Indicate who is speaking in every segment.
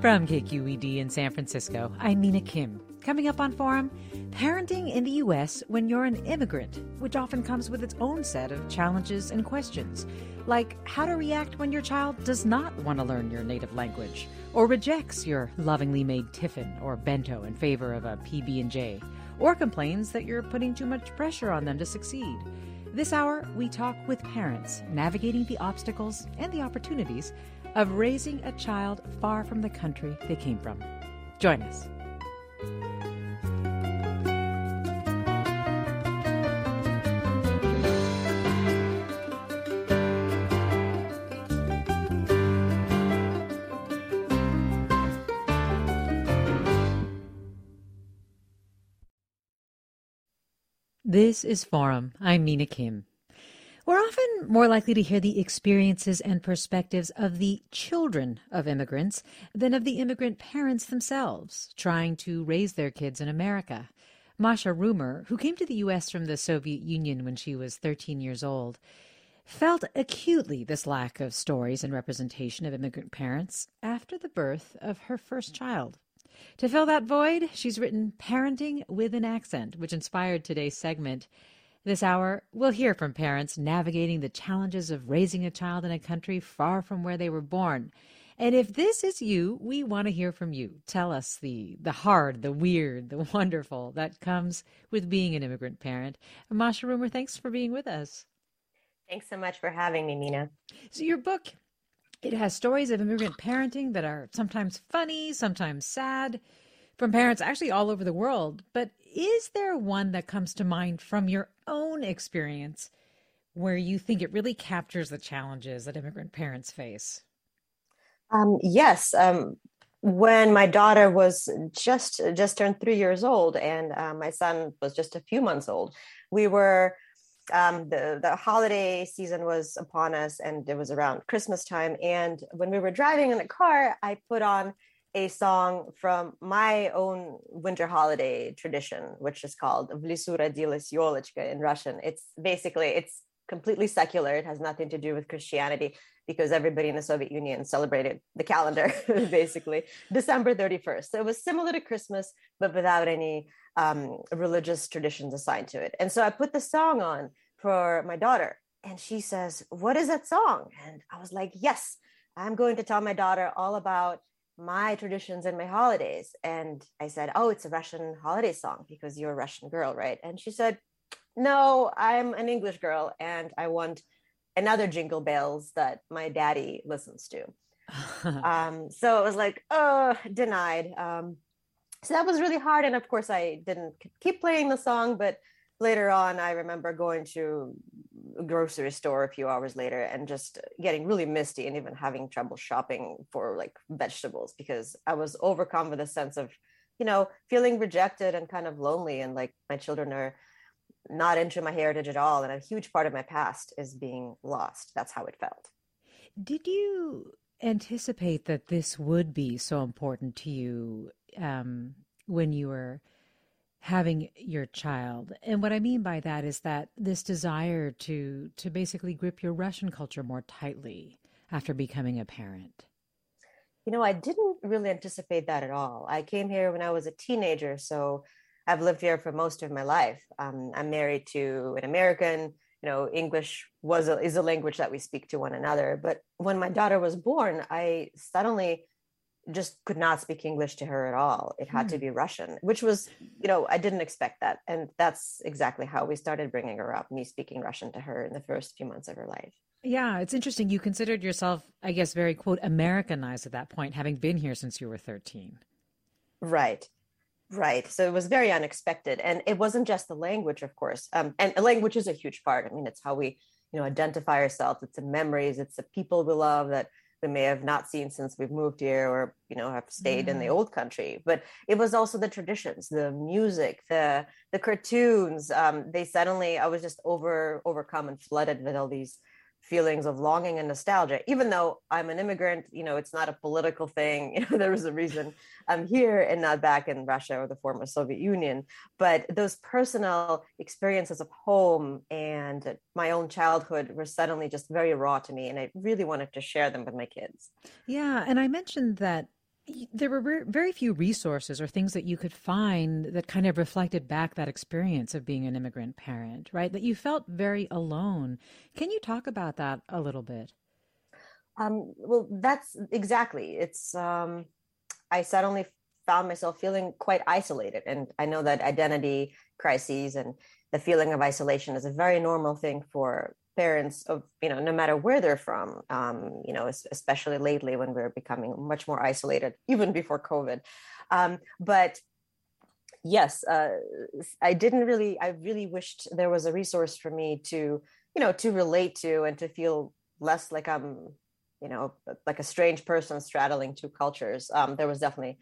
Speaker 1: From KQED in San Francisco, I'm Mina Kim. Coming up on Forum, parenting in the U.S. when you're an immigrant, which often comes with its own set of challenges and questions, like how to react when your child does not want to learn your native language, or rejects your lovingly made tiffin or bento in favor of a PB&J, or complains that you're putting too much pressure on them to succeed. This hour, we talk with parents navigating the obstacles and the opportunities of raising a child far from the country they came from. Join us. This is Forum. I'm Mina Kim. We're often more likely to hear the experiences and perspectives of the children of immigrants than of the immigrant parents themselves trying to raise their kids in America. Masha Rumer, who came to the U.S. from the Soviet Union when she was 13 years old, felt acutely this lack of stories and representation of immigrant parents after the birth of her first child. To fill that void, she's written Parenting with an Accent, which inspired today's segment. This hour, we'll hear from parents navigating the challenges of raising a child in a country far from where they were born. And if this is you, we want to hear from you. Tell us the the hard, the weird, the wonderful that comes with being an immigrant parent. Masha Rumer, thanks for being with us.
Speaker 2: Thanks so much for having me, Mina.
Speaker 1: So your book, it has stories of immigrant parenting that are sometimes funny, sometimes sad, from parents actually all over the world. But is there one that comes to mind from your own experience where you think it really captures the challenges that immigrant parents face?
Speaker 2: Um, yes. Um, when my daughter was just just turned three years old and uh, my son was just a few months old, we were um, the the holiday season was upon us, and it was around Christmas time. And when we were driving in the car, I put on a song from my own winter holiday tradition, which is called "V lesu rodilas in Russian. It's basically it's completely secular. It has nothing to do with Christianity because everybody in the Soviet Union celebrated the calendar basically December 31st. So it was similar to Christmas, but without any um, religious traditions assigned to it. And so I put the song on for my daughter, and she says, "What is that song?" And I was like, "Yes." I'm going to tell my daughter all about my traditions and my holidays. And I said, Oh, it's a Russian holiday song because you're a Russian girl, right? And she said, No, I'm an English girl and I want another jingle bells that my daddy listens to. um, so it was like, oh, denied. Um, so that was really hard. And of course, I didn't keep playing the song, but later on, I remember going to grocery store a few hours later and just getting really misty and even having trouble shopping for like vegetables because I was overcome with a sense of, you know, feeling rejected and kind of lonely. And like my children are not into my heritage at all. And a huge part of my past is being lost. That's how it felt.
Speaker 1: Did you anticipate that this would be so important to you um, when you were? Having your child. And what I mean by that is that this desire to to basically grip your Russian culture more tightly after becoming a parent.
Speaker 2: You know, I didn't really anticipate that at all. I came here when I was a teenager, so I've lived here for most of my life. Um, I'm married to an American. You know, English was a, is a language that we speak to one another. But when my daughter was born, I suddenly just could not speak English to her at all. It had hmm. to be Russian, which was, you know, I didn't expect that. And that's exactly how we started bringing her up, me speaking Russian to her in the first few months of her life.
Speaker 1: Yeah, it's interesting. You considered yourself, I guess, very quote Americanized at that point, having been here since you were 13.
Speaker 2: Right. Right. So it was very unexpected. And it wasn't just the language, of course. Um, and language is a huge part. I mean, it's how we, you know, identify ourselves. It's the memories, it's the people we love that we may have not seen since we've moved here or, you know, have stayed in the mm. old country. But it was also the traditions, the music, the the cartoons. Um, they suddenly I was just over overcome and flooded with all these feelings of longing and nostalgia even though i'm an immigrant you know it's not a political thing. You know there was a reason i'm here and not back in russia or the former soviet union. But those personal experiences of home and my own childhood were suddenly just very raw to me and i really wanted to share them with my kids.
Speaker 1: Yeah and i mentioned that there were very few resources or things that you could find that kind of reflected back that experience of being an immigrant parent, right? That you felt very alone. Can you talk about that a little bit?
Speaker 2: Um, well, that's exactly. It's um, I suddenly found myself feeling quite isolated, and I know that identity crises and the feeling of isolation is a very normal thing for parents of you know no matter where they're from um, you know especially lately when we're becoming much more isolated even before covid. Um, but yes uh, i didn't really i really wished there was a resource for me to you know to relate to and to feel less like i'm you know like a strange person straddling two cultures. Um, there was definitely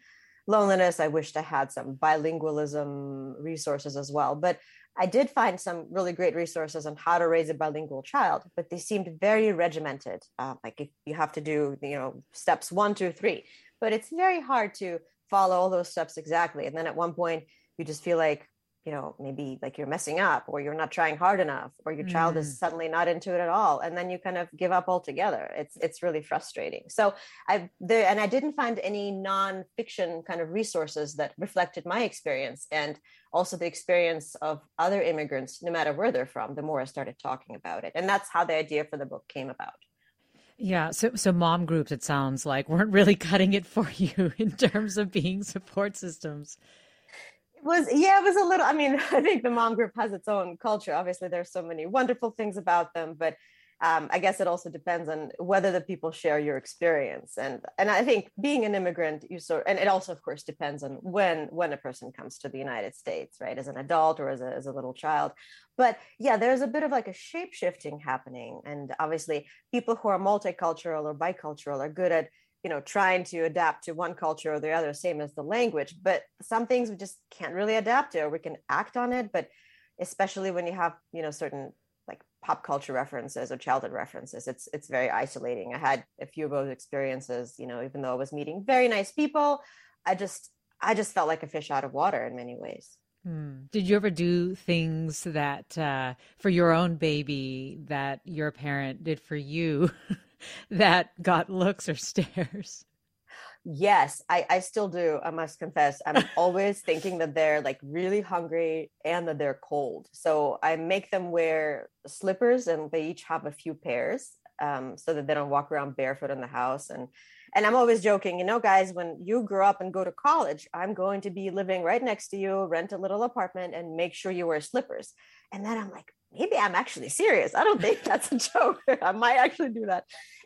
Speaker 2: loneliness. I wished i had some bilingualism resources as well. But I did find some really great resources on how to raise a bilingual child, but they seemed very regimented. Uh, like if you have to do, you know, steps one, two, three, but it's very hard to follow all those steps exactly. And then at one point, you just feel like you know maybe like you're messing up or you're not trying hard enough or your child is mm. suddenly not into it at all and then you kind of give up altogether. It's it's really frustrating. So i there and i didn't find any non-fiction kind of resources that reflected my experience and also the experience of other immigrants no matter where they're from the more i started talking about it. And that's how the idea for the book came about.
Speaker 1: Yeah, so so mom groups it sounds like weren't really cutting it for you in terms of being support systems
Speaker 2: was yeah it was a little i mean i think the mom group has its own culture. Obviously there's so many wonderful things about them but um, i guess it also depends on whether the people share your experience. And and i think being an immigrant you sort and it also of course depends on when when a person comes to the united states right as an adult or as a, as a little child. But yeah there's a bit of like a shape shifting happening. And obviously people who are multicultural or bicultural are good at you know trying to adapt to one culture or the other same as the language but some things we just can't really adapt to or we can act on it but especially when you have you know certain like pop culture references or childhood references it's it's very isolating. I had a few of those experiences you know even though i was meeting very nice people i just i just felt like a fish out of water in many ways.
Speaker 1: Hmm. Did you ever do things that uh, for your own baby that your parent did for you that got looks or stares?
Speaker 2: Yes, I, I still do. I must confess. I'm always thinking that they're like really hungry and that they're cold. So I make them wear slippers and they each have a few pairs um, so that they don't walk around barefoot in the house. And and I'm always joking, you know, guys, when you grow up and go to college, I'm going to be living right next to you, rent a little apartment, and make sure you wear slippers. And then I'm like, maybe I'm actually serious. I don't think that's a joke. I might actually do that.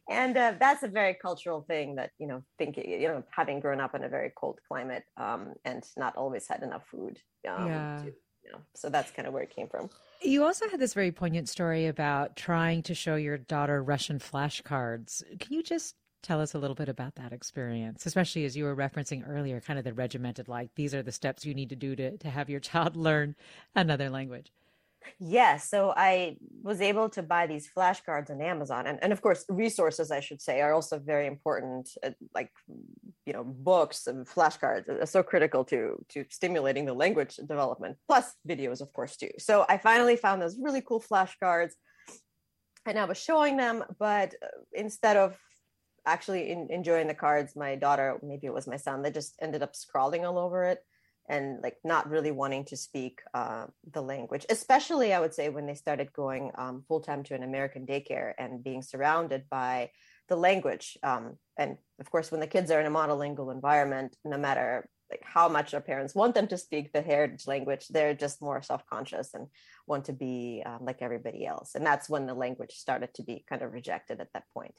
Speaker 2: And uh, that's a very cultural thing that, you know, thinking, you know, having grown up in a very cold climate um, and not always had enough food. Um, yeah. To, you know, so that's kind of where it came from.
Speaker 1: You also had this very poignant story about trying to show your daughter Russian flashcards. Can you just tell us a little bit about that experience, especially as you were referencing earlier, kind of the regimented, like these are the steps you need to do to, to have your child learn another language?
Speaker 2: Yes. So I was able to buy these flashcards on Amazon. And, and of course, resources, I should say, are also very important. Uh, like, you know, books and flashcards are so critical to, to stimulating the language development, plus videos, of course, too. So I finally found those really cool flashcards and I was showing them. But uh, instead of actually in, enjoying the cards, my daughter, maybe it was my son, they just ended up scrawling all over it and like not really wanting to speak uh, the language especially i would say when they started going um, full-time to an american daycare and being surrounded by the language um, and of course when the kids are in a monolingual environment no matter like how much their parents want them to speak the heritage language they're just more self-conscious and want to be um, like everybody else and that's when the language started to be kind of rejected at that point.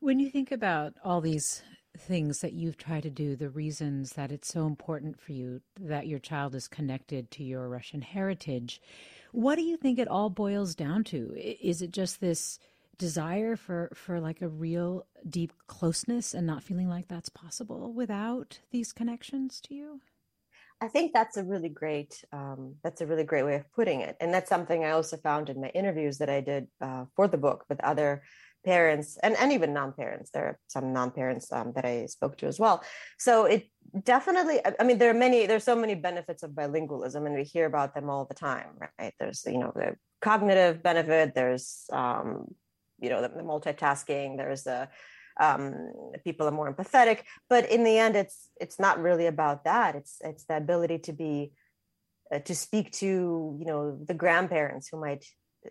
Speaker 1: When you think about all these things that you've tried to do, the reasons that it's so important for you that your child is connected to your Russian heritage, what do you think it all boils down to? Is it just this desire for for like a real deep closeness and not feeling like that's possible without these connections to you?
Speaker 2: I think that's a really great um, that's a really great way of putting it, and that's something I also found in my interviews that I did uh, for the book with other parents and, and even non-parents. There are some non-parents um, that i spoke to as well. So it definitely i mean there are many there's so many benefits of bilingualism and we hear about them all the time right? There's you know the cognitive benefit there's um, you know the, the multitasking there's the um, people are more empathetic but in the end it's it's not really about that. It's it's the ability to be uh, to speak to you know the grandparents who might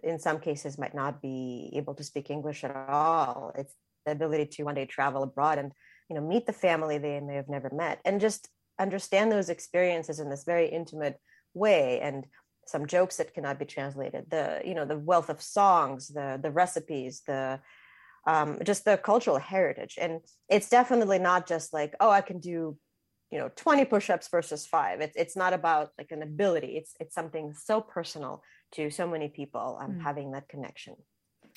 Speaker 2: in some cases might not be able to speak English at all. It's the ability to one day travel abroad and you know meet the family they may have never met and just understand those experiences in this very intimate way and some jokes that cannot be translated. The you know the wealth of songs the the recipes the um, just the cultural heritage. And it's definitely not just like oh i can do you know 20 push-ups versus five. It's, it's not about like an ability. It's it's something so personal to so many people um, mm. having that connection.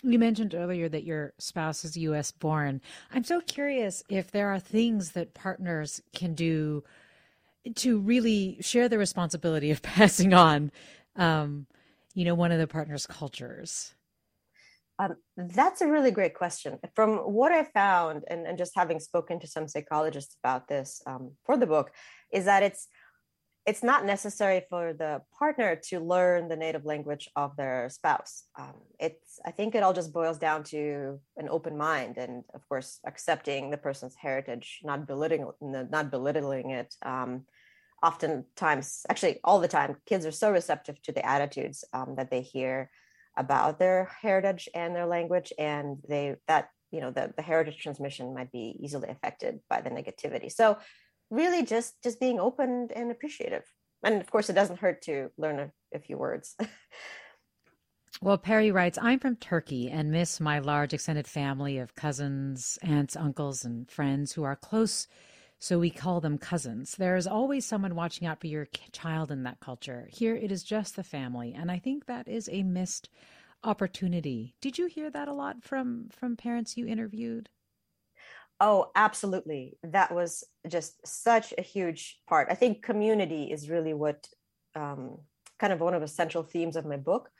Speaker 1: You mentioned earlier that your spouse is US born. I'm so curious if there are things that partners can do to really share the responsibility of passing on, um, you know, one of the partner's cultures.
Speaker 2: Um, that's a really great question. From what I found, and, and just having spoken to some psychologists about this um, for the book, is that it's it's not necessary for the partner to learn the native language of their spouse. Um, it's I think it all just boils down to an open mind and of course accepting the person's heritage, not belittling not belittling it. Um, oftentimes, actually all the time, kids are so receptive to the attitudes um, that they hear about their heritage and their language, and they that you know the, the heritage transmission might be easily affected by the negativity. So really just just being open and appreciative. And of course it doesn't hurt to learn a, a few words.
Speaker 1: Well perry writes i'm from turkey and miss my large extended family of cousins aunts uncles and friends who are close so we call them cousins. There's always someone watching out for your child in that culture. Here it is just the family and i think that is a missed opportunity. Did you hear that a lot from from parents you interviewed
Speaker 2: Oh, absolutely. That was just such a huge part. I think community is really what um, kind of one of the central themes of my book.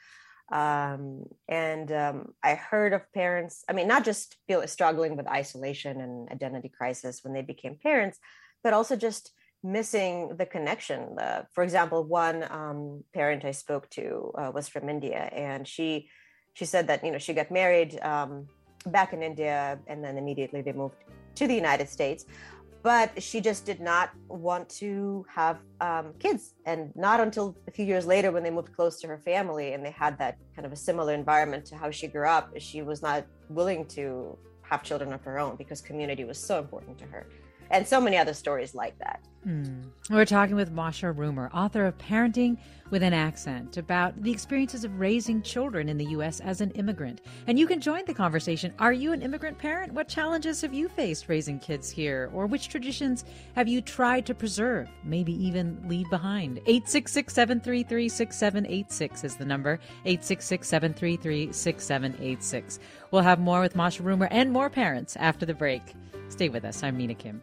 Speaker 2: Um, and um, I heard of parents, I mean, not just feel struggling with isolation and identity crisis when they became parents, but also just missing the connection. For example, one um, parent I spoke to uh, was from India, and she she said that you know she got married um, back in India, and then immediately they moved to the United States. But she just did not want to have um, kids. And not until a few years later, when they moved close to her family and they had that kind of a similar environment to how she grew up, she was not willing to have children of her own because community was so important to her and so many other stories like that.
Speaker 1: Hmm. We're talking with Masha Rumer, author of Parenting with an Accent, about the experiences of raising children in the U.S. as an immigrant. And you can join the conversation. Are you an immigrant parent? What challenges have you faced raising kids here? Or which traditions have you tried to preserve, maybe even leave behind? 866 733 6786 is the number. 866 733 6786. We'll have more with Masha Rumer and more parents after the break. Stay with us. I'm Mina Kim.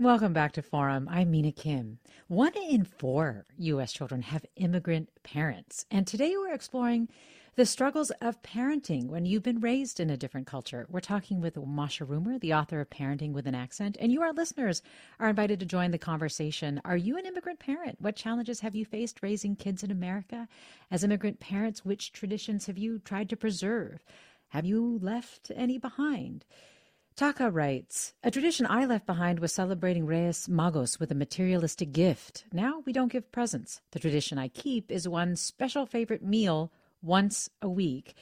Speaker 1: Welcome back to Forum. I'm Mina Kim. One in four U.S. children have immigrant parents. And today we're exploring the struggles of parenting when you've been raised in a different culture. We're talking with Masha Rumer, the author of Parenting with an Accent, and you, our listeners, are invited to join the conversation. Are you an immigrant parent? What challenges have you faced raising kids in America? As immigrant parents, which traditions have you tried to preserve? Have you left any behind? Taka writes, A tradition I left behind was celebrating Reyes Magos with a materialistic gift. Now we don't give presents. The tradition I keep is one special favorite meal once a week.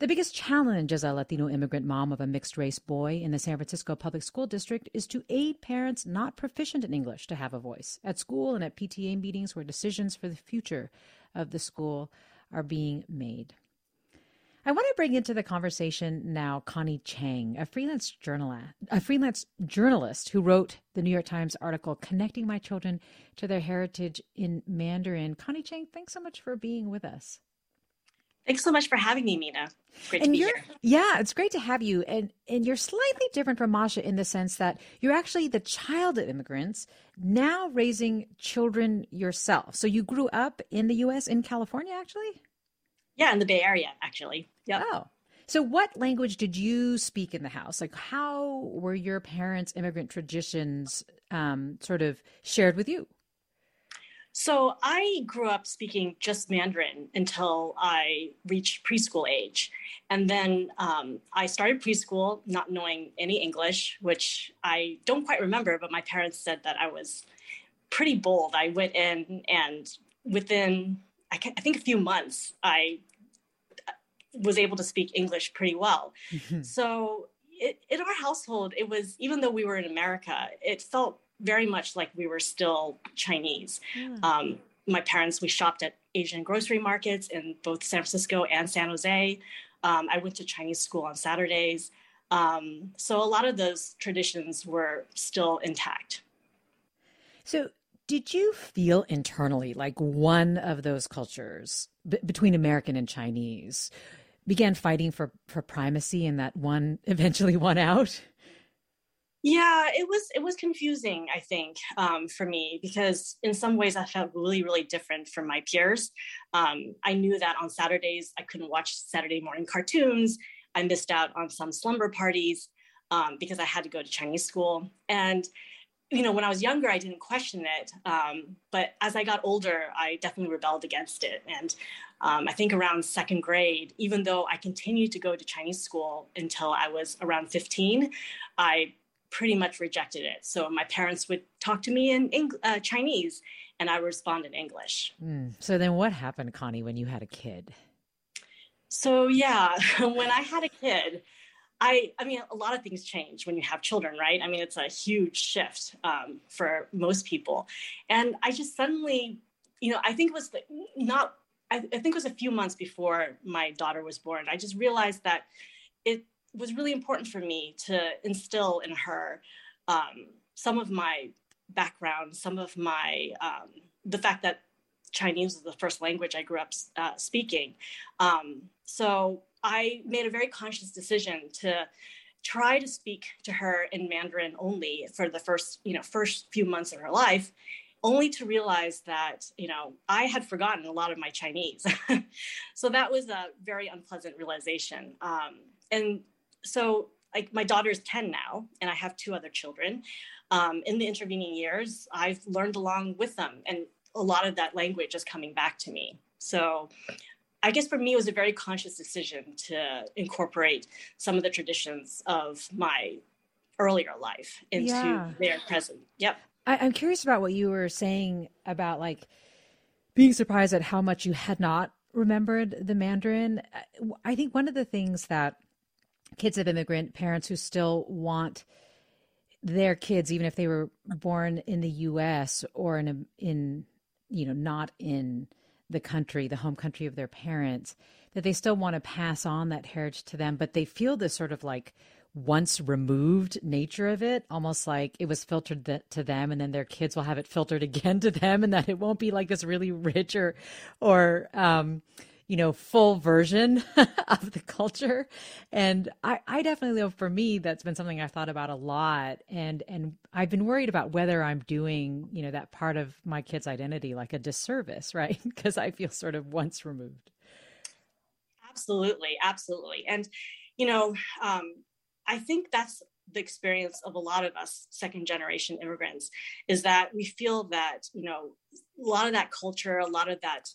Speaker 1: The biggest challenge as a Latino immigrant mom of a mixed race boy in the San Francisco Public School District is to aid parents not proficient in English to have a voice at school and at PTA meetings where decisions for the future of the school are being made. I want to bring into the conversation now Connie Chang, a freelance journalist, a freelance journalist who wrote the New York Times article "Connecting My Children to Their Heritage in Mandarin." Connie Chang, thanks so much for being with us.
Speaker 3: Thanks so much for having me, Mina. Great
Speaker 1: and
Speaker 3: to be here.
Speaker 1: Yeah, it's great to have you. And and you're slightly different from Masha in the sense that you're actually the child of immigrants, now raising children yourself. So you grew up in the US in California actually?
Speaker 3: Yeah, in the Bay Area, actually. Yeah.
Speaker 1: Oh. So what language did you speak in the house? Like how were your parents' immigrant traditions um, sort of shared with you?
Speaker 3: So I grew up speaking just Mandarin until I reached preschool age. And then um, I started preschool not knowing any English, which I don't quite remember, but my parents said that I was pretty bold. I went in and within, I, can, I think, a few months, I was able to speak English pretty well. Mm-hmm. So it, in our household, it was, even though we were in America, it felt very much like we were still Chinese. Mm. Um, my parents, we shopped at Asian grocery markets in both San Francisco and San Jose. Um, I went to Chinese school on Saturdays. Um, so a lot of those traditions were still intact.
Speaker 1: So, did you feel internally like one of those cultures b- between American and Chinese began fighting for, for primacy and that one eventually won out?
Speaker 3: Yeah, it was it was confusing, I think, um, for me because in some ways I felt really really different from my peers. Um, I knew that on Saturdays I couldn't watch Saturday morning cartoons. I missed out on some slumber parties um, because I had to go to Chinese school. And you know, when I was younger, I didn't question it, um, but as I got older, I definitely rebelled against it. And um, I think around second grade, even though I continued to go to Chinese school until I was around 15, I pretty much rejected it. So my parents would talk to me in Eng- uh, Chinese, and I would respond in English.
Speaker 1: Mm. So then, what happened, Connie, when you had a kid?
Speaker 3: So yeah, when I had a kid, I I mean, a lot of things change when you have children, right? I mean, it's a huge shift um, for most people, and I just suddenly, you know, I think it was not. I, I think it was a few months before my daughter was born. I just realized that it was really important for me to instill in her um, some of my background, some of my um, the fact that Chinese was the first language I grew up uh, speaking. Um, so I made a very conscious decision to try to speak to her in Mandarin only for the first, you know, first few months of her life, only to realize that, you know, I had forgotten a lot of my Chinese. so that was a very unpleasant realization. Um, and so like my daughter's 10 now and i have two other children um, in the intervening years i've learned along with them and a lot of that language is coming back to me so i guess for me it was a very conscious decision to incorporate some of the traditions of my earlier life into yeah. their present yep
Speaker 1: I, i'm curious about what you were saying about like being surprised at how much you had not remembered the mandarin i think one of the things that kids of immigrant parents who still want their kids, even if they were born in the U.S. or in a, in you know not in the country, the home country of their parents, that they still want to pass on that heritage to them, but they feel this sort of like once removed nature of it, almost like it was filtered th- to them, and then their kids will have it filtered again to them, and that it won't be like this really rich or, or um, you know, full version of the culture. And I, I definitely know for me, that's been something I've thought about a lot. And, and I've been worried about whether I'm doing, you know, that part of my kid's identity like a disservice, right? Because I feel sort of once removed.
Speaker 3: Absolutely. Absolutely. And, you know, um, I think that's the experience of a lot of us second generation immigrants is that we feel that you know a lot of that culture a lot of that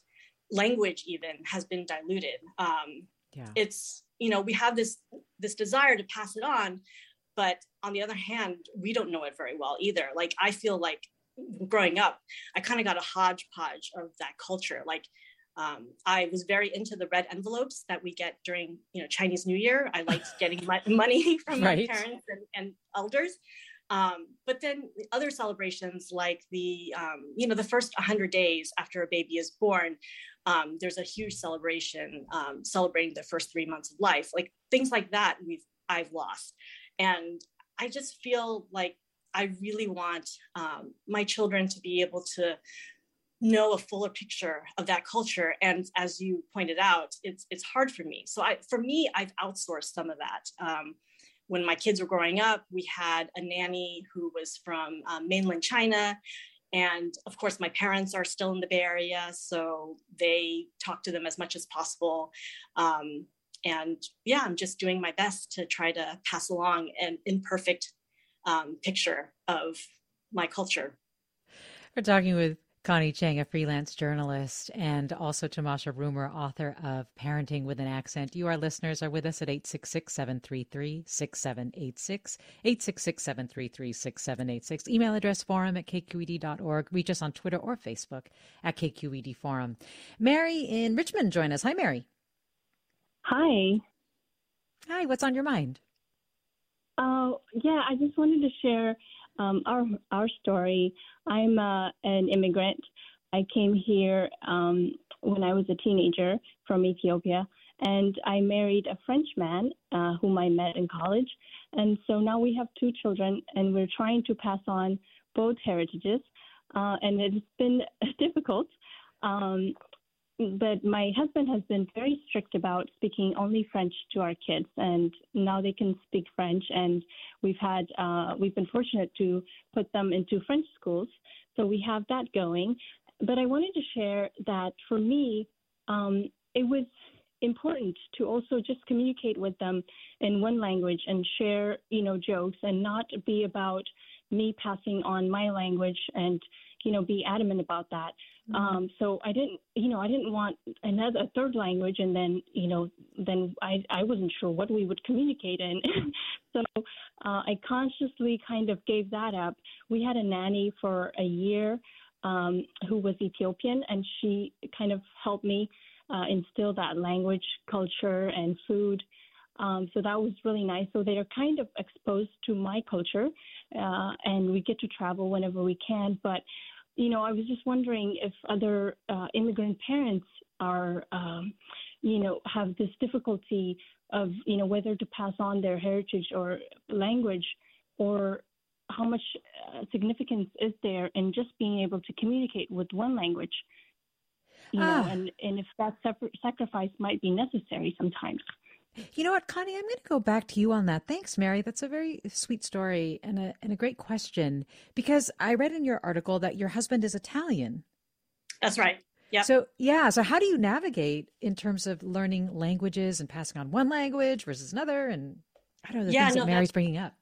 Speaker 3: language even has been diluted. Um, yeah. it's you know we have this this desire to pass it on but on the other hand we don't know it very well either. Like i feel like growing up i kind of got a hodgepodge of that culture. Like um, I was very into the red envelopes that we get during, you know, Chinese New Year. I liked getting money from right. my parents and, and elders. Um, but then other celebrations like the, um, you know, the first 100 days after a baby is born, um, there's a huge celebration um, celebrating the first three months of life. Like things like that, we've I've lost, and I just feel like I really want um, my children to be able to know a fuller picture of that culture. And as you pointed out it's it's hard for me. So i for me i've outsourced some of that. Um, when my kids were growing up we had a nanny who was from um, mainland china. And of course my parents are still in the bay area so they talk to them as much as possible. Um, and yeah i'm just doing my best to try to pass along an imperfect um, picture of my culture.
Speaker 1: We're talking with Connie Chang, a freelance journalist, and also Tamasha Rumer, author of Parenting with an Accent. You, our listeners, are with us at 866 733 6786, 866 733 6786. Email address forum at kqed.org. Reach us on Twitter or Facebook at KQED Forum. Mary in Richmond, join us. Hi, Mary.
Speaker 4: Hi.
Speaker 1: Hi, what's on your mind?
Speaker 4: Oh, uh, yeah, I just wanted to share um, our our story. I'm uh, an immigrant. I came here um, when I was a teenager from Ethiopia, and I married a French man uh, whom I met in college. And so now we have two children, and we're trying to pass on both heritages. Uh, and it's been difficult. Um, but my husband has been very strict about speaking only French to our kids, and now they can speak French. And we've had uh, we've been fortunate to put them into French schools, so we have that going. But I wanted to share that for me, um, it was important to also just communicate with them in one language and share, you know, jokes and not be about me passing on my language and you know be adamant about that mm-hmm. um so i didn't you know i didn't want another a third language and then you know then i i wasn't sure what we would communicate in so uh, i consciously kind of gave that up we had a nanny for a year um who was ethiopian and she kind of helped me uh, instill that language culture and food um, so that was really nice. So they're kind of exposed to my culture, uh, and we get to travel whenever we can. But you know, I was just wondering if other uh, immigrant parents are, um, you know, have this difficulty of, you know, whether to pass on their heritage or language, or how much uh, significance is there in just being able to communicate with one language, you ah. know, and, and if that sacrifice might be necessary sometimes.
Speaker 1: You know what, Connie? I'm going to go back to you on that. Thanks, Mary. That's a very sweet story and a and a great question because I read in your article that your husband is Italian.
Speaker 3: That's right. Yeah.
Speaker 1: So yeah. So how do you navigate in terms of learning languages and passing on one language versus another? And I don't know the yeah, things no, that Mary's bringing up.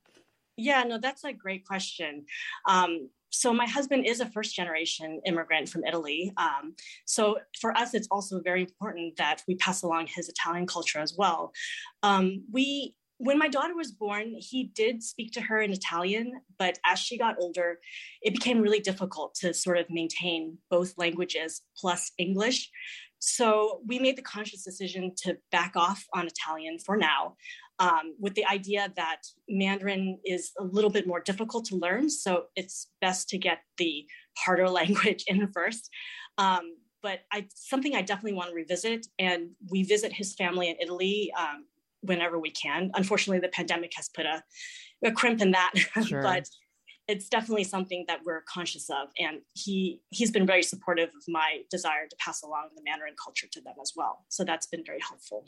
Speaker 3: Yeah, no, that's a great question. Um, so my husband is a first generation immigrant from Italy. Um, so for us, it's also very important that we pass along his Italian culture as well. Um, we when my daughter was born, he did speak to her in Italian, but as she got older, it became really difficult to sort of maintain both languages plus English. So we made the conscious decision to back off on Italian for now, um, with the idea that Mandarin is a little bit more difficult to learn. So it's best to get the harder language in first. Um, but I something I definitely want to revisit, and we visit his family in Italy um, whenever we can. Unfortunately, the pandemic has put a, a crimp in that, sure. but it's definitely something that we're conscious of and he he's been very supportive of my desire to pass along the mandarin culture to them as well so that's been very helpful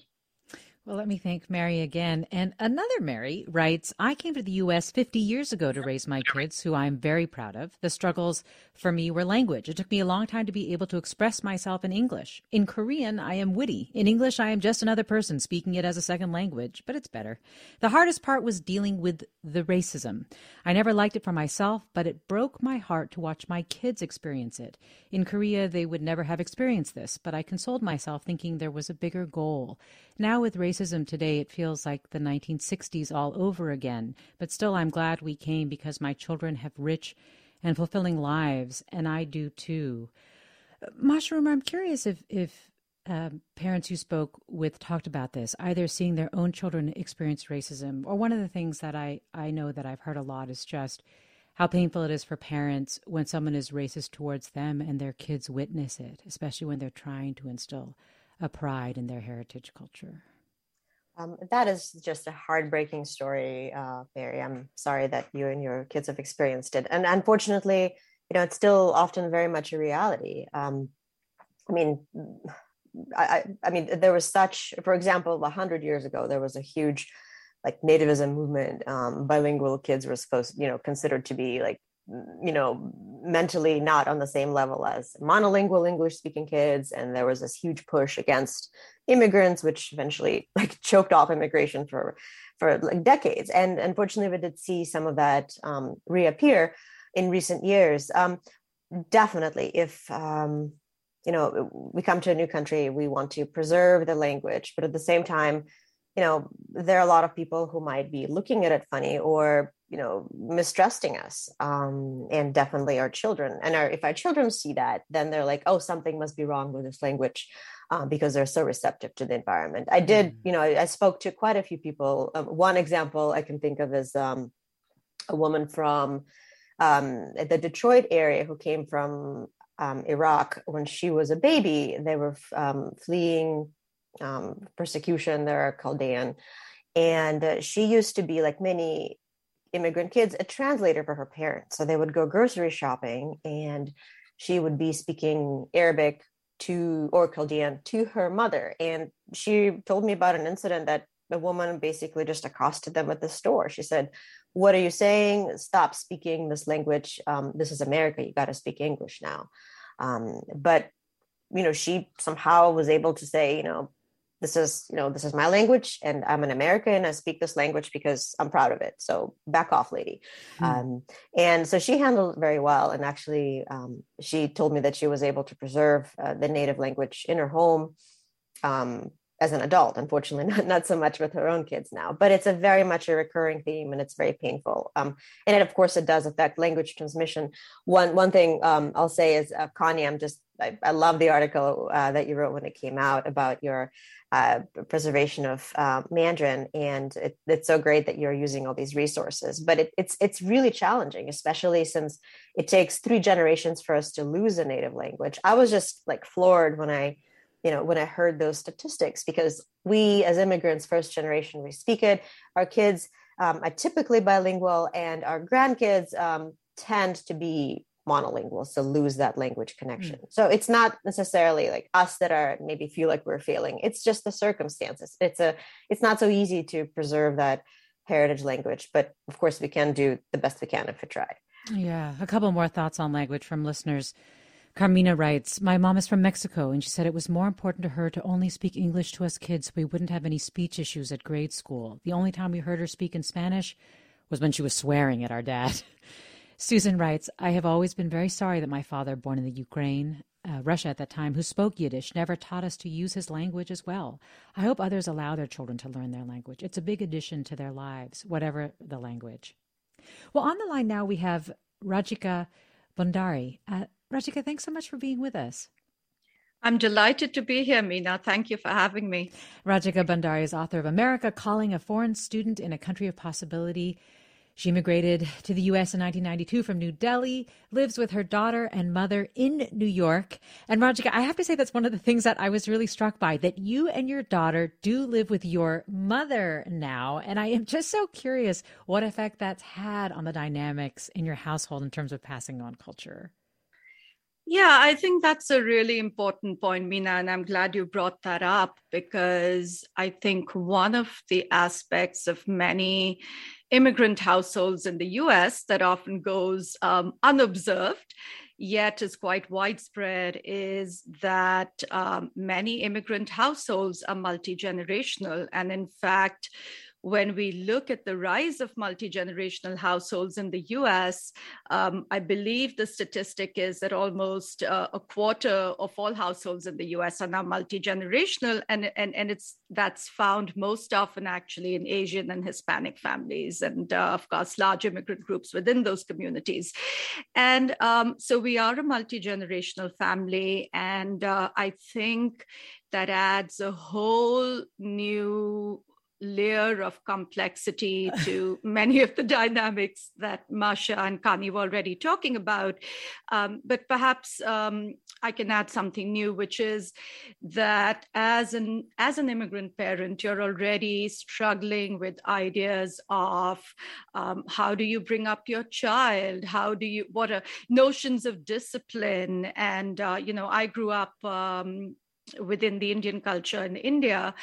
Speaker 1: well, let me thank Mary again. And another Mary writes I came to the U.S. 50 years ago to raise my kids, who I'm very proud of. The struggles for me were language. It took me a long time to be able to express myself in English. In Korean, I am witty. In English, I am just another person speaking it as a second language, but it's better. The hardest part was dealing with the racism. I never liked it for myself, but it broke my heart to watch my kids experience it. In Korea, they would never have experienced this, but I consoled myself thinking there was a bigger goal. Now, with racism today, it feels like the 1960s all over again. But still, I'm glad we came because my children have rich and fulfilling lives, and I do too. Masha Rumer, I'm curious if, if uh, parents you spoke with talked about this, either seeing their own children experience racism, or one of the things that I, I know that I've heard a lot is just how painful it is for parents when someone is racist towards them and their kids witness it, especially when they're trying to instill a pride in their heritage culture.
Speaker 2: Um, that is just a heartbreaking story, uh, Mary. I'm sorry that you and your kids have experienced it, and unfortunately, you know, it's still often very much a reality. Um, I mean, I, I mean, there was such, for example, a hundred years ago, there was a huge, like, nativism movement. Um, bilingual kids were supposed, you know, considered to be like you know mentally not on the same level as monolingual english speaking kids. And there was this huge push against immigrants which eventually like choked off immigration for for like decades. And unfortunately we did see some of that um, reappear in recent years. Um, definitely if um, you know we come to a new country we want to preserve the language but at the same time you know there are a lot of people who might be looking at it funny or you know mistrusting us um, and definitely our children. And our, if our children see that then they're like oh something must be wrong with this language um, because they're so receptive to the environment. I did mm. you know I, I, spoke to quite a few people. Um, one example i can think of is um, a woman from um, the detroit area who came from um, iraq. When she was a baby they were fleeing persecution they're chaldean and uh, she used to be like many immigrant kids a translator for her parents. So they would go grocery shopping and she would be speaking Arabic to or Chaldean to her mother. And she told me about an incident that the woman basically just accosted them at the store. She said, What are you saying? Stop speaking this language. Um, this is America. You got to speak English now. Um, but you know, she somehow was able to say, you know, this is you know this is my language and i'm an american. I speak this language because i'm proud of it. So back off lady. Mm. um, and so she handled it very well. And actually um, she told me that she was able to preserve uh, the native language in her home um, as an adult. Unfortunately not, not so much with her own kids now but it's a very much a recurring theme and it's very painful. Um, and it, of course it does affect language transmission. One one thing um, i'll say is uh, connie i'm just I, I love the article uh, that you wrote when it came out about your uh, preservation of uh, Mandarin, and it, it's so great that you're using all these resources. But it, it's it's really challenging, especially since it takes three generations for us to lose a native language. I was just like floored when I, you know, when I heard those statistics because we as immigrants, first generation, we speak it. Our kids um, are typically bilingual, and our grandkids um, tend to be monolingual so lose that language connection mm. so it's not necessarily like us that are maybe feel like we're failing it's just the circumstances it's a it's not so easy to preserve that heritage language but of course we can do the best we can if we try
Speaker 1: yeah a couple more thoughts on language from listeners Carmina writes, My mom is from Mexico, and she said it was more important to her to only speak English to us kids so we wouldn't have any speech issues at grade school. The only time we heard her speak in Spanish was when she was swearing at our dad. Susan writes, I have always been very sorry that my father, born in the Ukraine, uh, Russia at that time, who spoke Yiddish, never taught us to use his language as well. I hope others allow their children to learn their language. It's a big addition to their lives, whatever the language. Well, on the line now we have Rajika Bhandari. Uh, Rajika, thanks so much for being with us.
Speaker 5: I'm delighted to be here, Mina. Thank you for having me.
Speaker 1: Rajika Bhandari is author of America Calling a Foreign Student in a Country of Possibility She immigrated to the U.S. in 1992 from New Delhi, lives with her daughter and mother in New York. And Rajika, I have to say that's one of the things that I was really struck by that you and your daughter do live with your mother now. And I am just so curious what effect that's had on the dynamics in your household in terms of passing on culture.
Speaker 5: Yeah, I think that's a really important point, Mina, and I'm glad you brought that up because I think one of the aspects of many immigrant households in the US that often goes um, unobserved yet is quite widespread is that um, many immigrant households are multi generational. And in fact, when we look at the rise of multi generational households in the US, um, I believe the statistic is that almost uh, a quarter of all households in the US are now multi generational, and, and, and it's that's found most often actually in Asian and Hispanic families, and uh, of course, large immigrant groups within those communities. And um, so we are a multi generational family, and uh, I think that adds a whole new layer of complexity to many of the dynamics that Masha and Connie were already talking about. Um, but perhaps um, I can add something new, which is that as an as an immigrant parent, you're already struggling with ideas of um, how do you bring up your child, how do you what are notions of discipline, and uh, you know I grew up um, within the Indian culture in India.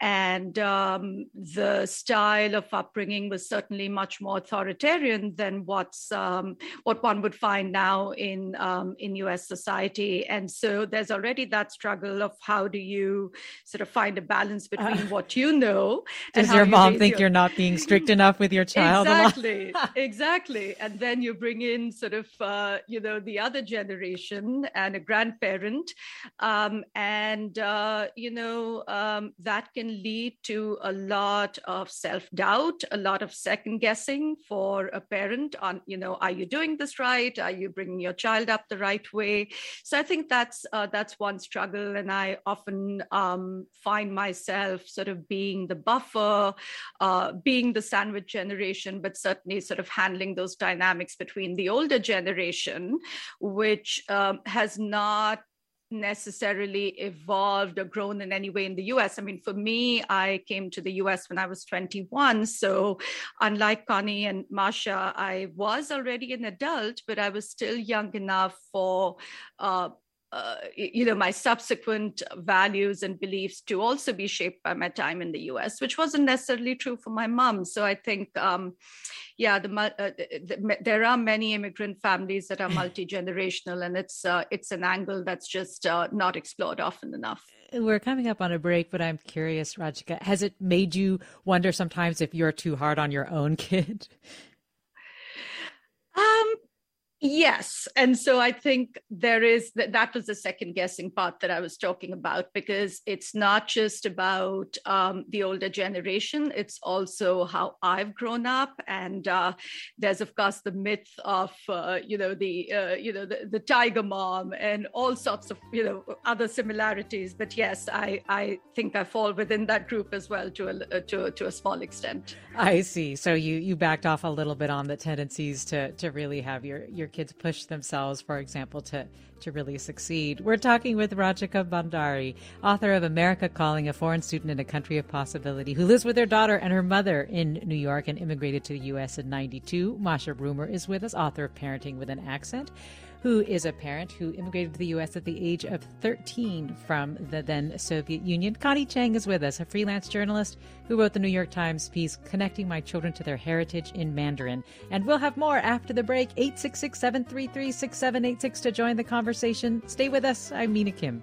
Speaker 5: And um, the style of upbringing was certainly much more authoritarian than what's um, what one would find now in um, in US society. And so there's already that struggle of how do you sort of find a balance between uh, what you know.
Speaker 1: Does your mom you think your... you're not being strict enough with your child?
Speaker 5: Exactly, exactly. And then you bring in sort of uh, you know the other generation and a grandparent and um, and uh, you know um, that can lead to a lot of self-doubt a lot of second guessing for a parent on you know are you doing this right? Are you bringing your child up the right way? So i think that's uh, that's one struggle. And i often um, find myself sort of being the buffer uh, being the sandwich generation but certainly sort of handling those dynamics between the older generation which um, has not necessarily evolved or grown in any way in the US. I mean, for me, I came to the US when I was 21. So, unlike Connie and Masha, I was already an adult, but I was still young enough for uh, uh, you know my subsequent values and beliefs to also be shaped by my time in the us which wasn't necessarily true for my mom so i think um, yeah the, uh, the, there are many immigrant families that are multi-generational and it's uh, it's an angle that's just uh, not explored often enough
Speaker 1: we're coming up on a break, but I'm curious, Rajika, has it made you wonder sometimes if you're too hard on your own kid?
Speaker 5: Yes. And so I think there is that, that was the second guessing part that I was talking about because it's not just about um, the older generation, it's also how I've grown up. And uh, there's, of course, the myth of, uh, you know, the, uh, you know, the, the tiger mom and all sorts of, you know, other similarities. But yes, I, I think I fall within that group as well to a, to, to a small extent.
Speaker 1: I see. So you, you backed off a little bit on the tendencies to, to really have your, your kids push themselves, for example, to, to really succeed. We're talking with Rajika Bhandari, author of America Calling, a foreign student in a country of possibility, who lives with her daughter and her mother in New York and immigrated to the U.S. in 92. Masha Rumer is with us, author of Parenting with an Accent who is a parent who immigrated to the U.S. at the age of 13 from the then Soviet Union. Connie Chang is with us, a freelance journalist who wrote the New York Times piece, Connecting My Children to Their Heritage in Mandarin. And we'll have more after the break. 866 733 6786 to join the conversation. Stay with us. I'm Mina Kim.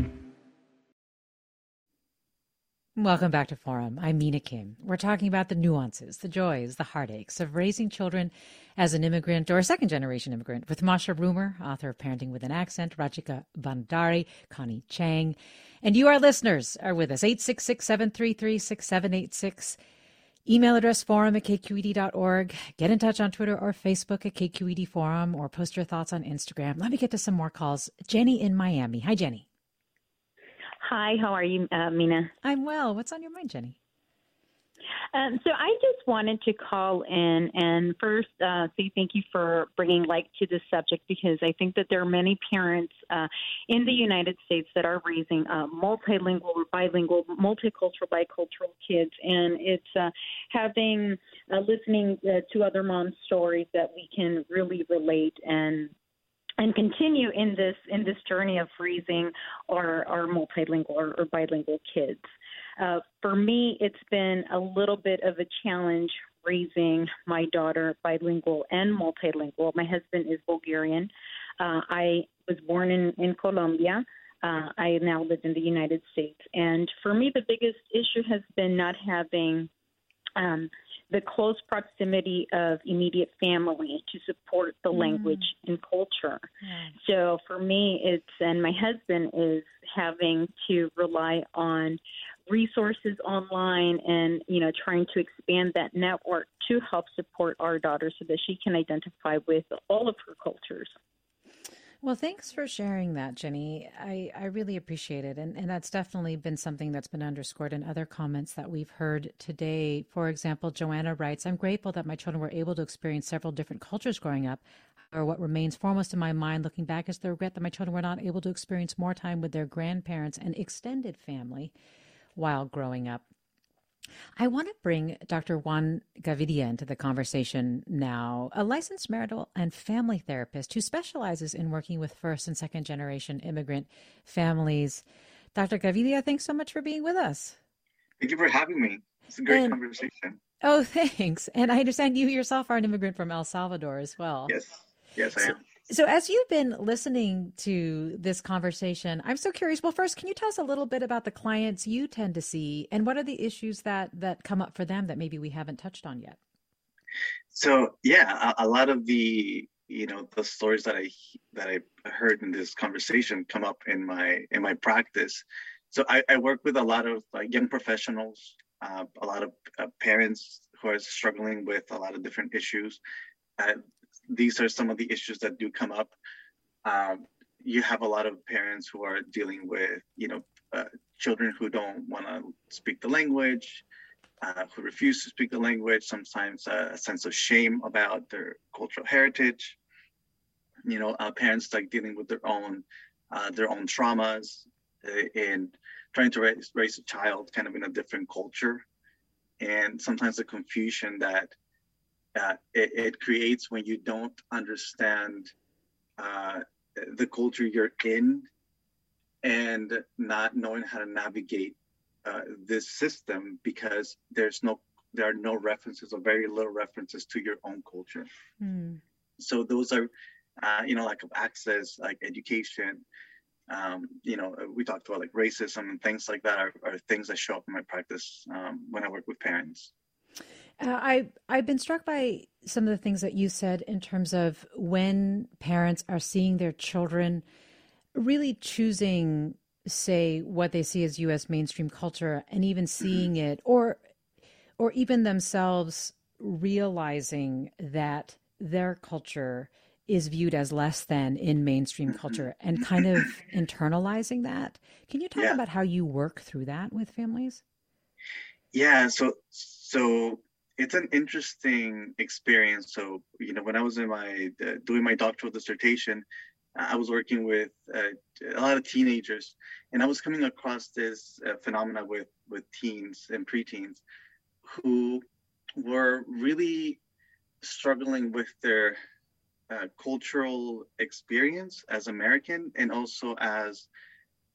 Speaker 1: Welcome back to Forum. I'm Mina Kim. We're talking about the nuances, the joys, the heartaches of raising children as an immigrant or a second generation immigrant with Masha Rumer, author of Parenting with an Accent, Rajika Bhandari, Connie Chang. And you, our listeners, are with us. 866 733 6786. Email address forum at kqed.org. Get in touch on Twitter or Facebook at KQED Forum or post your thoughts on Instagram. Let me get to some more calls. Jenny in Miami. Hi, Jenny.
Speaker 6: Hi, how are you, uh, Mina?
Speaker 1: I'm well. What's on your mind, Jenny?
Speaker 6: Um, so I just wanted to call in and first uh, say thank you for bringing light to this subject because I think that there are many parents uh, in the United States that are raising uh, multilingual or bilingual, multicultural, bicultural kids, and it's uh, having uh, listening uh, to other moms' stories that we can really relate and and continue in this in this journey of raising our our multilingual or, or bilingual kids. Uh, for me, it's been a little bit of a challenge raising my daughter bilingual and multilingual. My husband is Bulgarian. Uh, I was born in in Colombia. Uh, I now live in the United States, and for me, the biggest issue has been not having um, the close proximity of immediate family to support the mm. language and culture. So for me, it's, and my husband is having to rely on resources online and, you know, trying to expand that network to help support our daughter so that she can identify with all of her cultures.
Speaker 1: Well, thanks for sharing that, Jenny. I, I really appreciate it. And, and that's definitely been something that's been underscored in other comments that we've heard today. For example, Joanna writes I'm grateful that my children were able to experience several different cultures growing up. Or what remains foremost in my mind looking back is the regret that my children were not able to experience more time with their grandparents and extended family while growing up. I want to bring Dr. Juan Gavidia into the conversation now, a licensed marital and family therapist who specializes in working with first and second generation immigrant families. Dr. Gavidia, thanks so much for being with us.
Speaker 7: Thank you for having me. It's a great and, conversation.
Speaker 1: Oh, thanks. And I understand you yourself are an immigrant from El Salvador as well.
Speaker 7: Yes, yes, I am.
Speaker 1: So, as you've been listening to this conversation, I'm so curious. Well, first, can you tell us a little bit about the clients you tend to see, and what are the issues that that come up for them that maybe we haven't touched on yet?
Speaker 7: So, yeah, a, a lot of the you know the stories that I that I heard in this conversation come up in my in my practice. So, I, I work with a lot of like, young professionals, uh, a lot of uh, parents who are struggling with a lot of different issues. Uh, these are some of the issues that do come up. Um, you have a lot of parents who are dealing with, you know, uh, children who don't want to speak the language, uh, who refuse to speak the language, sometimes a sense of shame about their cultural heritage. You know, uh, parents like dealing with their own uh, their own traumas uh, and trying to raise, raise a child kind of in a different culture, and sometimes the confusion that uh, it, it, creates when you don't understand uh, the culture you're in and not knowing how to navigate uh, this system because there's no there are no references or very little references to your own culture mm. so those are uh, you know lack of access like education um, you know we talked about like racism and things like that are, are things that show up in my practice um, when i work with parents
Speaker 1: uh, I I've been struck by some of the things that you said in terms of when parents are seeing their children really choosing say what they see as US mainstream culture and even seeing it or or even themselves realizing that their culture is viewed as less than in mainstream culture and kind of internalizing that. Can you talk yeah. about how you work through that with families?
Speaker 7: Yeah, so so it's an interesting experience. So, you know, when I was in my uh, doing my doctoral dissertation, I was working with uh, a lot of teenagers, and I was coming across this uh, phenomena with with teens and preteens who were really struggling with their uh, cultural experience as American and also as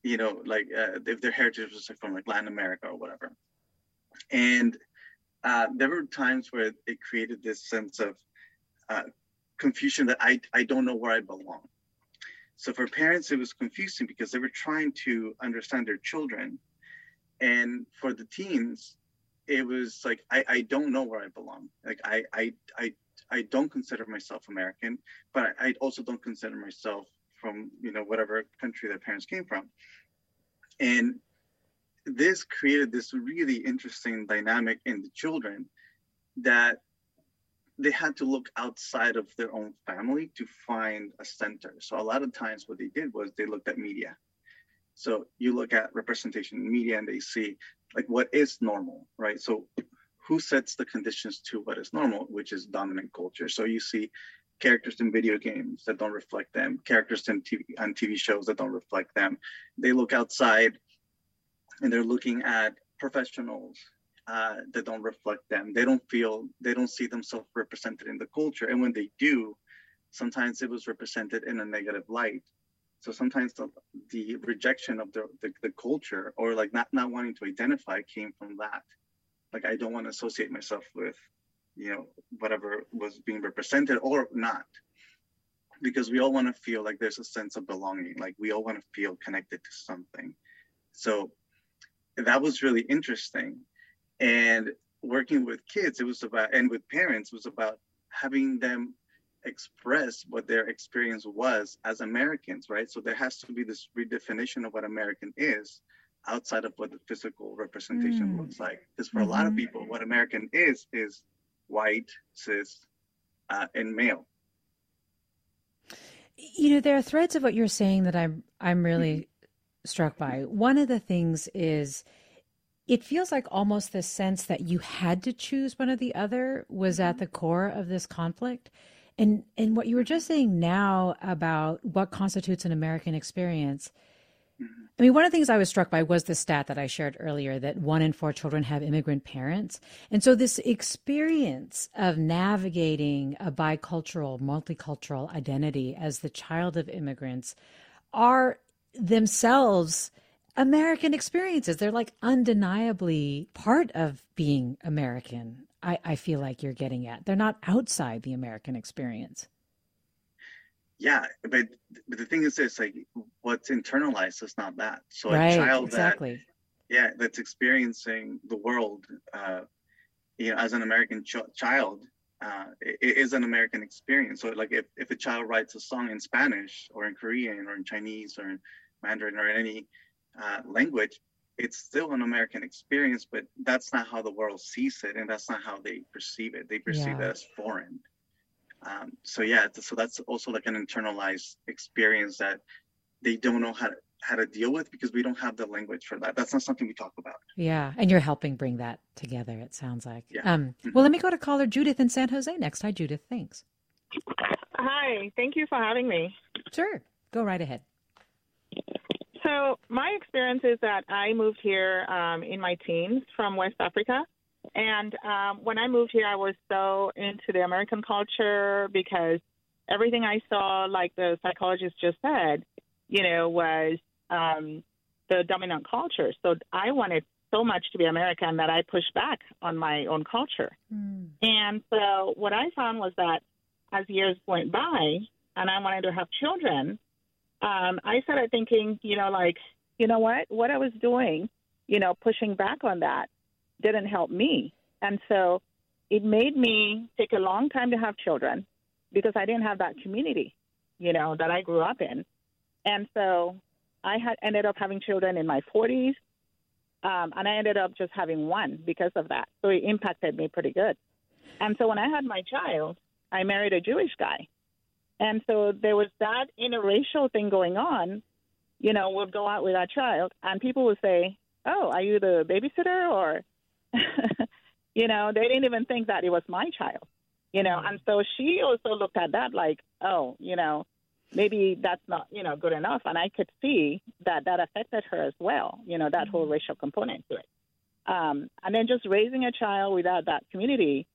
Speaker 7: you know like uh, if their heritage was from like Latin America or whatever. And uh, there were times where it created this sense of uh, confusion that I I don't know where I belong. So for parents, it was confusing because they were trying to understand their children, and for the teens, it was like I, I don't know where I belong. Like I I I I don't consider myself American, but I, I also don't consider myself from you know whatever country their parents came from. And this created this really interesting dynamic in the children that they had to look outside of their own family to find a center. So a lot of times what they did was they looked at media. So you look at representation in media and they see like what is normal, right? So who sets the conditions to what is normal, which is dominant culture. So you see characters in video games that don't reflect them, characters in TV on TV shows that don't reflect them. They look outside and they're looking at professionals uh, that don't reflect them. They don't feel, they don't see themselves represented in the culture. And when they do, sometimes it was represented in a negative light. So sometimes the, the rejection of the, the, the culture or like not, not wanting to identify came from that. Like I don't want to associate myself with, you know, whatever was being represented or not. Because we all want to feel like there's a sense of belonging, like we all want to feel connected to something. So that was really interesting. And working with kids, it was about, and with parents, was about having them express what their experience was as Americans, right? So there has to be this redefinition of what American is outside of what the physical representation mm. looks like. Because for mm-hmm. a lot of mm-hmm. people, what American is is white, cis, uh, and male.
Speaker 1: You know, there are threads of what you're saying that I'm I'm really mm-hmm. Struck by. One of the things is it feels like almost the sense that you had to choose one or the other was at mm-hmm. the core of this conflict. And and what you were just saying now about what constitutes an American experience. Mm-hmm. I mean, one of the things I was struck by was the stat that I shared earlier that one in four children have immigrant parents. And so, this experience of navigating a bicultural, multicultural identity as the child of immigrants are themselves American experiences. They're like undeniably part of being American. I, I feel like you're getting at. They're not outside the American experience.
Speaker 7: Yeah, but but the thing is this like what's internalized is not that. So
Speaker 1: right,
Speaker 7: a child
Speaker 1: exactly.
Speaker 7: that yeah, that's experiencing the world uh you know as an American ch- child uh, it is an American experience. So, like, if, if a child writes a song in Spanish or in Korean or in Chinese or in Mandarin or in any uh, language, it's still an American experience, but that's not how the world sees it, and that's not how they perceive it. They perceive yeah. it as foreign. Um, so yeah, so that's also like an internalized experience that they don't know how to how to deal with because we don't have the language for that. That's not something we talk about.
Speaker 1: Yeah, and you're helping bring that together. It sounds like.
Speaker 7: Yeah.
Speaker 1: Um,
Speaker 7: mm-hmm.
Speaker 1: Well, let me go to caller Judith in San Jose next. Hi, Judith. Thanks.
Speaker 8: Hi. Thank you for having me.
Speaker 1: Sure. Go right ahead.
Speaker 8: So my experience is that I moved here um, in my teens from West Africa. And um, when I moved here, I was so into the American culture because everything I saw, like the psychologist just said, you know, was um, the dominant culture. So I wanted so much to be American that I pushed back on my own culture. Mm. And so what I found was that as years went by and I wanted to have children, um, I started thinking, you know, like, you know what? What I was doing, you know, pushing back on that didn't help me. And so it made me take a long time to have children because I didn't have that community, you know, that I grew up in. And so I had ended up having children in my 40s, um, and I ended up just having one because of that. So it impacted me pretty good. And so when I had my child, I married a Jewish guy. And so there was that interracial thing going on. You know, we'd go out with our child, and people would say, "Oh, are you the babysitter?" Or, you know, they didn't even think that it was my child. You know, and so she also looked at that like, "Oh, you know, maybe that's not you know good enough and i could see that that affected her as well you know that mm-hmm. whole racial component to it um, and then just raising a child without that community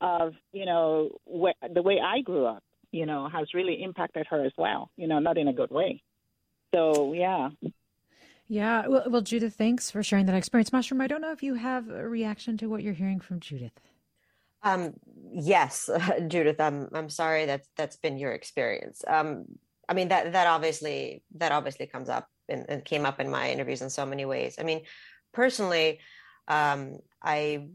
Speaker 8: of you know wh- the way i grew up you know has really impacted her as well you know not in a good way so yeah
Speaker 1: yeah well, well judith thanks for sharing that experience Masha Rumer i don't know if you have a reaction to what you're hearing from judith
Speaker 2: um, yes, Judith. I'm I'm sorry that that's been your experience. Um, I mean that that obviously that obviously comes up and, and, came up in my interviews in so many ways. I mean, personally, um, I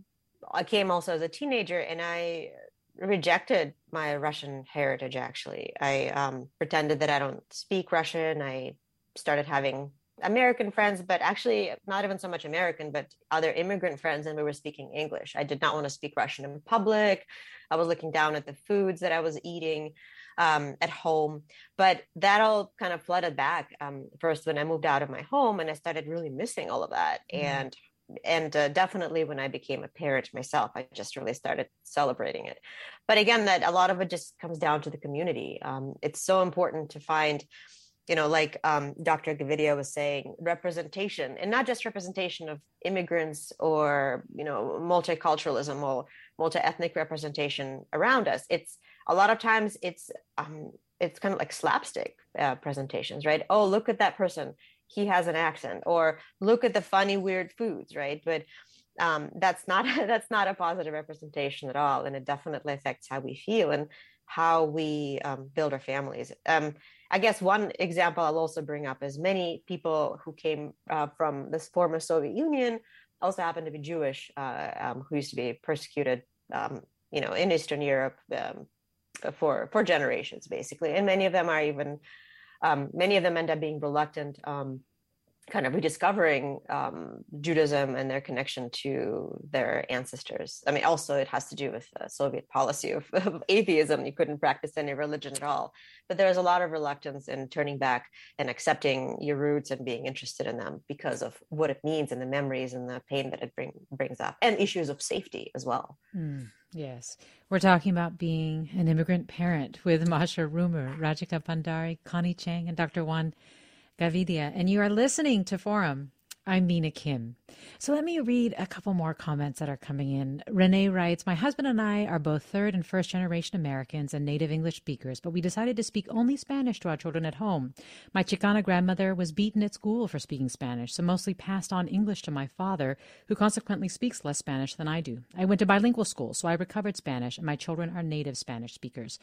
Speaker 2: I came also as a teenager and I rejected my Russian heritage. Actually, I um, pretended that I don't speak Russian. I started having American friends, but actually not even so much American, but other immigrant friends, and we were speaking English. I did not want to speak Russian in public. I was looking down at the foods that I was eating um, at home, but that all kind of flooded back um, first when I moved out of my home, and I started really missing all of that. Mm. And and uh, definitely when I became a parent myself, I just really started celebrating it. But again, that a lot of it just comes down to the community. Um, it's so important to find you know, like um, Dr. Gavidia was saying, representation, and not just representation of immigrants or you know multiculturalism or multi-ethnic representation around us. It's a lot of times it's um, it's kind of like slapstick uh, presentations, right? Oh, look at that person, he has an accent, or look at the funny weird foods, right? But um, that's not that's not a positive representation at all, and it definitely affects how we feel and how we um, build our families. Um, I guess one example I'll also bring up is many people who came uh, from this former Soviet Union also happen to be Jewish, uh, um, who used to be persecuted, um, you know, in Eastern Europe um, for for generations, basically. And many of them are even um, many of them end up being reluctant um, kind of rediscovering um, Judaism and their connection to their ancestors. I mean, also it has to do with the Soviet policy of, of, atheism. You couldn't practice any religion at all. But there's a lot of reluctance in turning back and accepting your roots and being interested in them because of what it means and the memories and the pain that it bring, brings up and issues of safety as well.
Speaker 1: Mm, yes. We're talking about being an immigrant parent with Masha Rumer, Rajika Bhandari, Connie Chang, and Dr. Juan Gavidia, and you are listening to Forum. I'm Mina Kim. So let me read a couple more comments that are coming in. Renee writes My husband and I are both third and first generation Americans and native English speakers, but we decided to speak only Spanish to our children at home. My Chicana grandmother was beaten at school for speaking Spanish, so mostly passed on English to my father, who consequently speaks less Spanish than I do. I went to bilingual school, so I recovered Spanish, and my children are native Spanish speakers,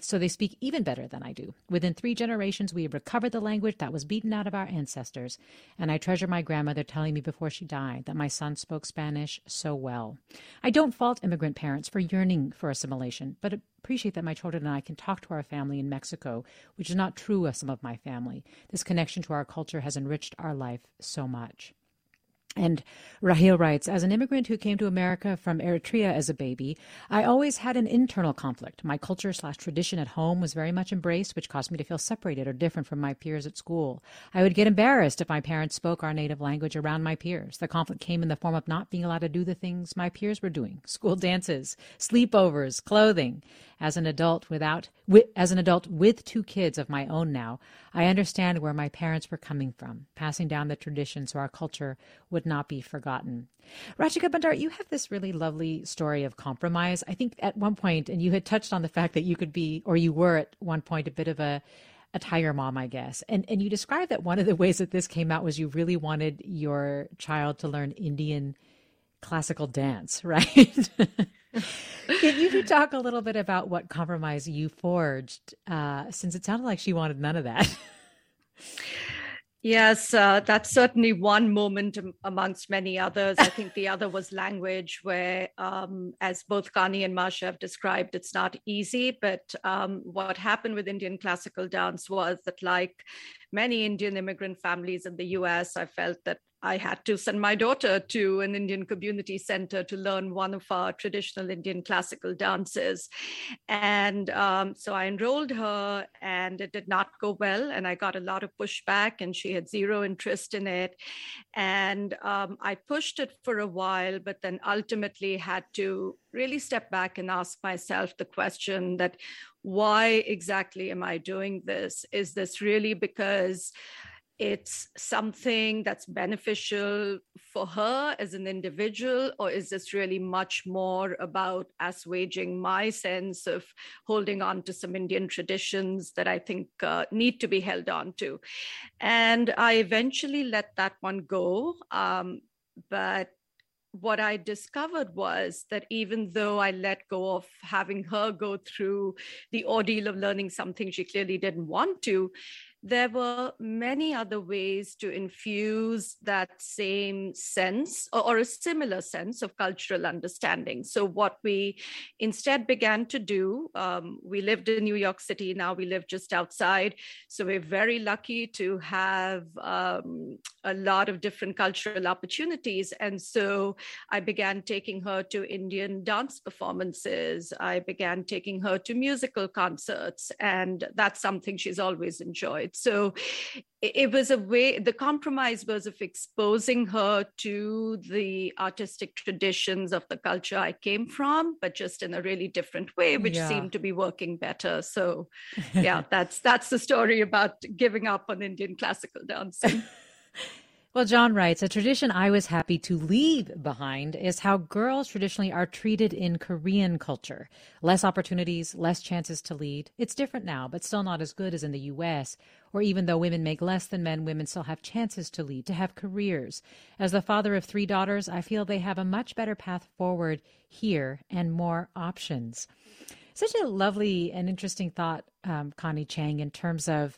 Speaker 1: so they speak even better than I do. Within three generations, we have recovered the language that was beaten out of our ancestors, and I treasure my grandmother telling me before she died that my son spoke Spanish so well. I don't fault immigrant parents for yearning for assimilation, but appreciate that my children and I can talk to our family in Mexico, which is not true of some of my family. This connection to our culture has enriched our life so much. And Rahil writes, as an immigrant who came to America from Eritrea as a baby, I always had an internal conflict. My culture slash tradition at home was very much embraced, which caused me to feel separated or different from my peers at school. I would get embarrassed if my parents spoke our native language around my peers. The conflict came in the form of not being allowed to do the things my peers were doing school dances, sleepovers, clothing. As an adult without, as an adult with two kids of my own now, I understand where my parents were coming from, passing down the tradition so our culture would not be forgotten. Rajika Bandar, you have this really lovely story of compromise. I think at one point, and you had touched on the fact that you could be, or you were at one point, a bit of a a tiger mom, I guess. And and you described that one of the ways that this came out was you really wanted your child to learn Indian classical dance, right? You talk a little bit about what compromise you forged, uh, since it sounded like she wanted none of that?
Speaker 5: Yes, uh, that's certainly one moment amongst many others. I think the other was language, where, um, as both Connie and Masha have described, it's not easy. But um, what happened with Indian classical dance was that, like many Indian immigrant families in the US, I felt that I had to send my daughter to an Indian community center to learn one of our traditional Indian classical dances. And um, so I enrolled her, and it did not go well. And I got a lot of pushback, and she had zero interest in it. And um, I pushed it for a while, but then ultimately had to really step back and ask myself the question that why exactly am I doing this? Is this really because it's something that's beneficial for her as an individual, or is this really much more about assuaging my sense of holding on to some Indian traditions that I think uh, need to be held on to? And I eventually let that one go. Um, but what I discovered was that even though I let go of having her go through the ordeal of learning something she clearly didn't want to, there were many other ways to infuse that same sense or, or, a similar sense of cultural understanding. So, what we instead began to do, um, we lived in New York City, now we live just outside. So, we're very lucky to have um, a lot of different cultural opportunities. And so, I began taking her to Indian dance performances, I began taking her to musical concerts, and that's something she's always enjoyed. So it was a way, the compromise was of exposing her to the artistic traditions of the culture I came from, but just in a really different way, which yeah. seemed to be working better. So yeah, that's that's the story about giving up on Indian classical dancing.
Speaker 1: Well, John writes A tradition I was happy to leave behind is how girls traditionally are treated in Korean culture. Less opportunities, less chances to lead. It's different now, but still not as good as in the U.S., where even though women make less than men, women still have chances to lead, to have careers. As the father of three daughters, I feel they have a much better path forward here and more options. Such a lovely and interesting thought, um, Connie Chang, in terms of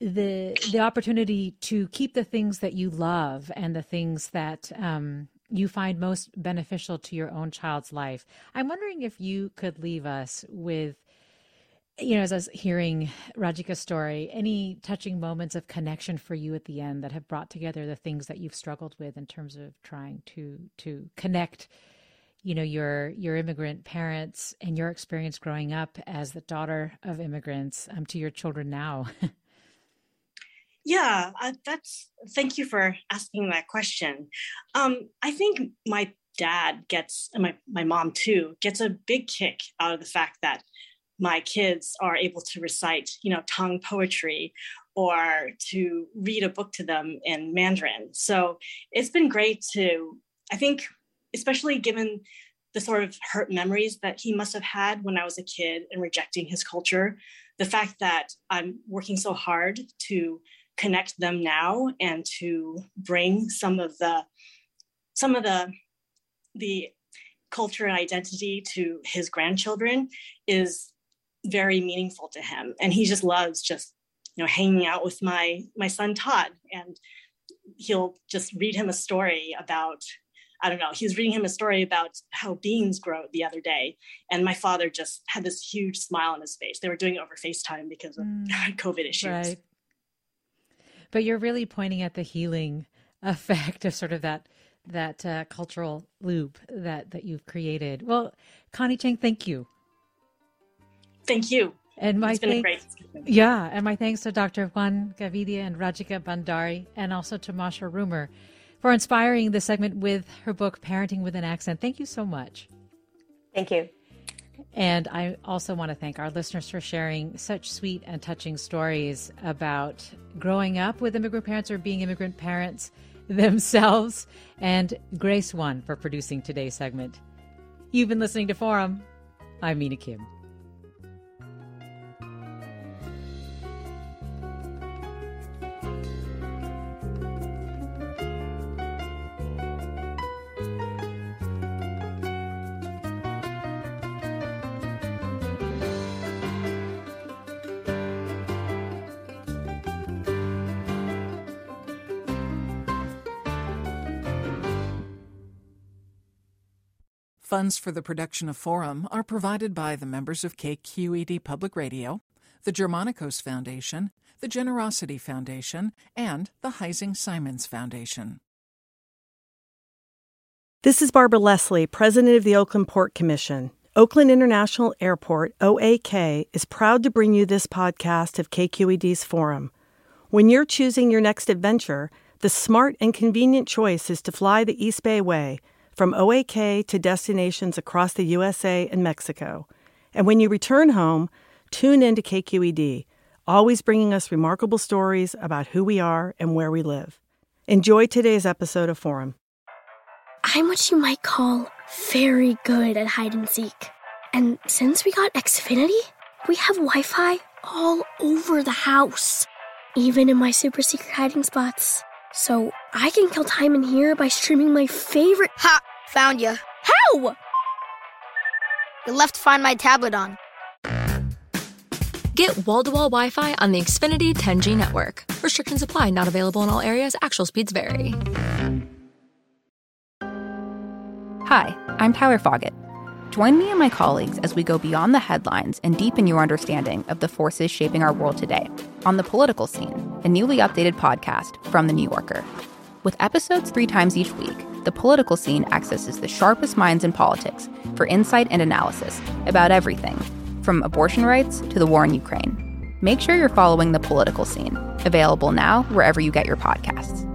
Speaker 1: the the opportunity to keep the things that you love and the things that um, you find most beneficial to your own child's life. I'm wondering if you could leave us with, you know, as I was hearing Rajika's story, any touching moments of connection for you at the end that have brought together the things that you've struggled with in terms of trying to to connect you know your your immigrant parents and your experience growing up as the daughter of immigrants um, to your children now
Speaker 3: Yeah, uh, that's thank you for asking that question. Um, I think my dad gets, and my, my mom too, gets a big kick out of the fact that my kids are able to recite, you know, Tang poetry or to read a book to them in Mandarin. So it's been great to, I think, especially given the sort of hurt memories that he must have had when I was a kid and rejecting his culture, the fact that I'm working so hard to connect them now and to bring some of the some of the the culture and identity to his grandchildren is very meaningful to him and he just loves just you know hanging out with my my son todd and he'll just read him a story about I don't know, he was reading him a story about how beans grow the other day. And my father just had this huge smile on his face. They were doing it over FaceTime because of mm, COVID issues. Right.
Speaker 1: But you're really pointing at the healing effect of sort of that that uh, cultural loop that that you've created. Well, Connie Chang, thank you.
Speaker 3: Thank you.
Speaker 1: And my thanks, yeah, and my thanks to Dr. Juan Gavidia and Rajika Bhandari, and also to Masha Rumer for inspiring the segment with her book Parenting with an Accent. Thank you so much.
Speaker 2: Thank you.
Speaker 1: And I also want to thank our listeners for sharing such sweet and touching stories about growing up with immigrant parents or being immigrant parents themselves, and Grace Won for producing today's segment. You've been listening to Forum. I'm Mina Kim.
Speaker 9: Funds for the production of Forum are provided by the members of KQED Public Radio, the Germanacos Foundation, the Generosity Foundation, and the Heising Simons Foundation.
Speaker 10: This is Barbara Leslie, President of the Oakland Port Commission. Oakland International Airport, OAK, is proud to bring you this podcast of KQED's Forum. When you're choosing your next adventure, the smart and convenient choice is to fly the East Bay Way from OAK to destinations across the USA and Mexico. And when you return home, tune in to KQED, always bringing us remarkable stories about who we are and where we live. Enjoy today's episode of Forum.
Speaker 11: I'm what you might call very good at hide and seek. And since we got Xfinity, we have Wi Fi all over the house, even in my super secret hiding spots. So I can kill time in here by streaming my favorite.
Speaker 12: Ha! Found you.
Speaker 11: How?
Speaker 12: You left Find My tablet on.
Speaker 13: Get wall to wall Wi Fi on the Xfinity 10G network. Restrictions apply, not available in all areas. Actual speeds vary.
Speaker 14: Hi, I'm Tyler Foggatt. Join me and my colleagues as we go beyond the headlines and deepen your understanding of the forces shaping our world today on The Political Scene, a newly updated podcast from The New Yorker. With episodes three times each week, The Political Scene accesses the sharpest minds in politics for insight and analysis about everything, from abortion rights to the war in Ukraine. Make sure you're following The Political Scene, available now wherever you get your podcasts.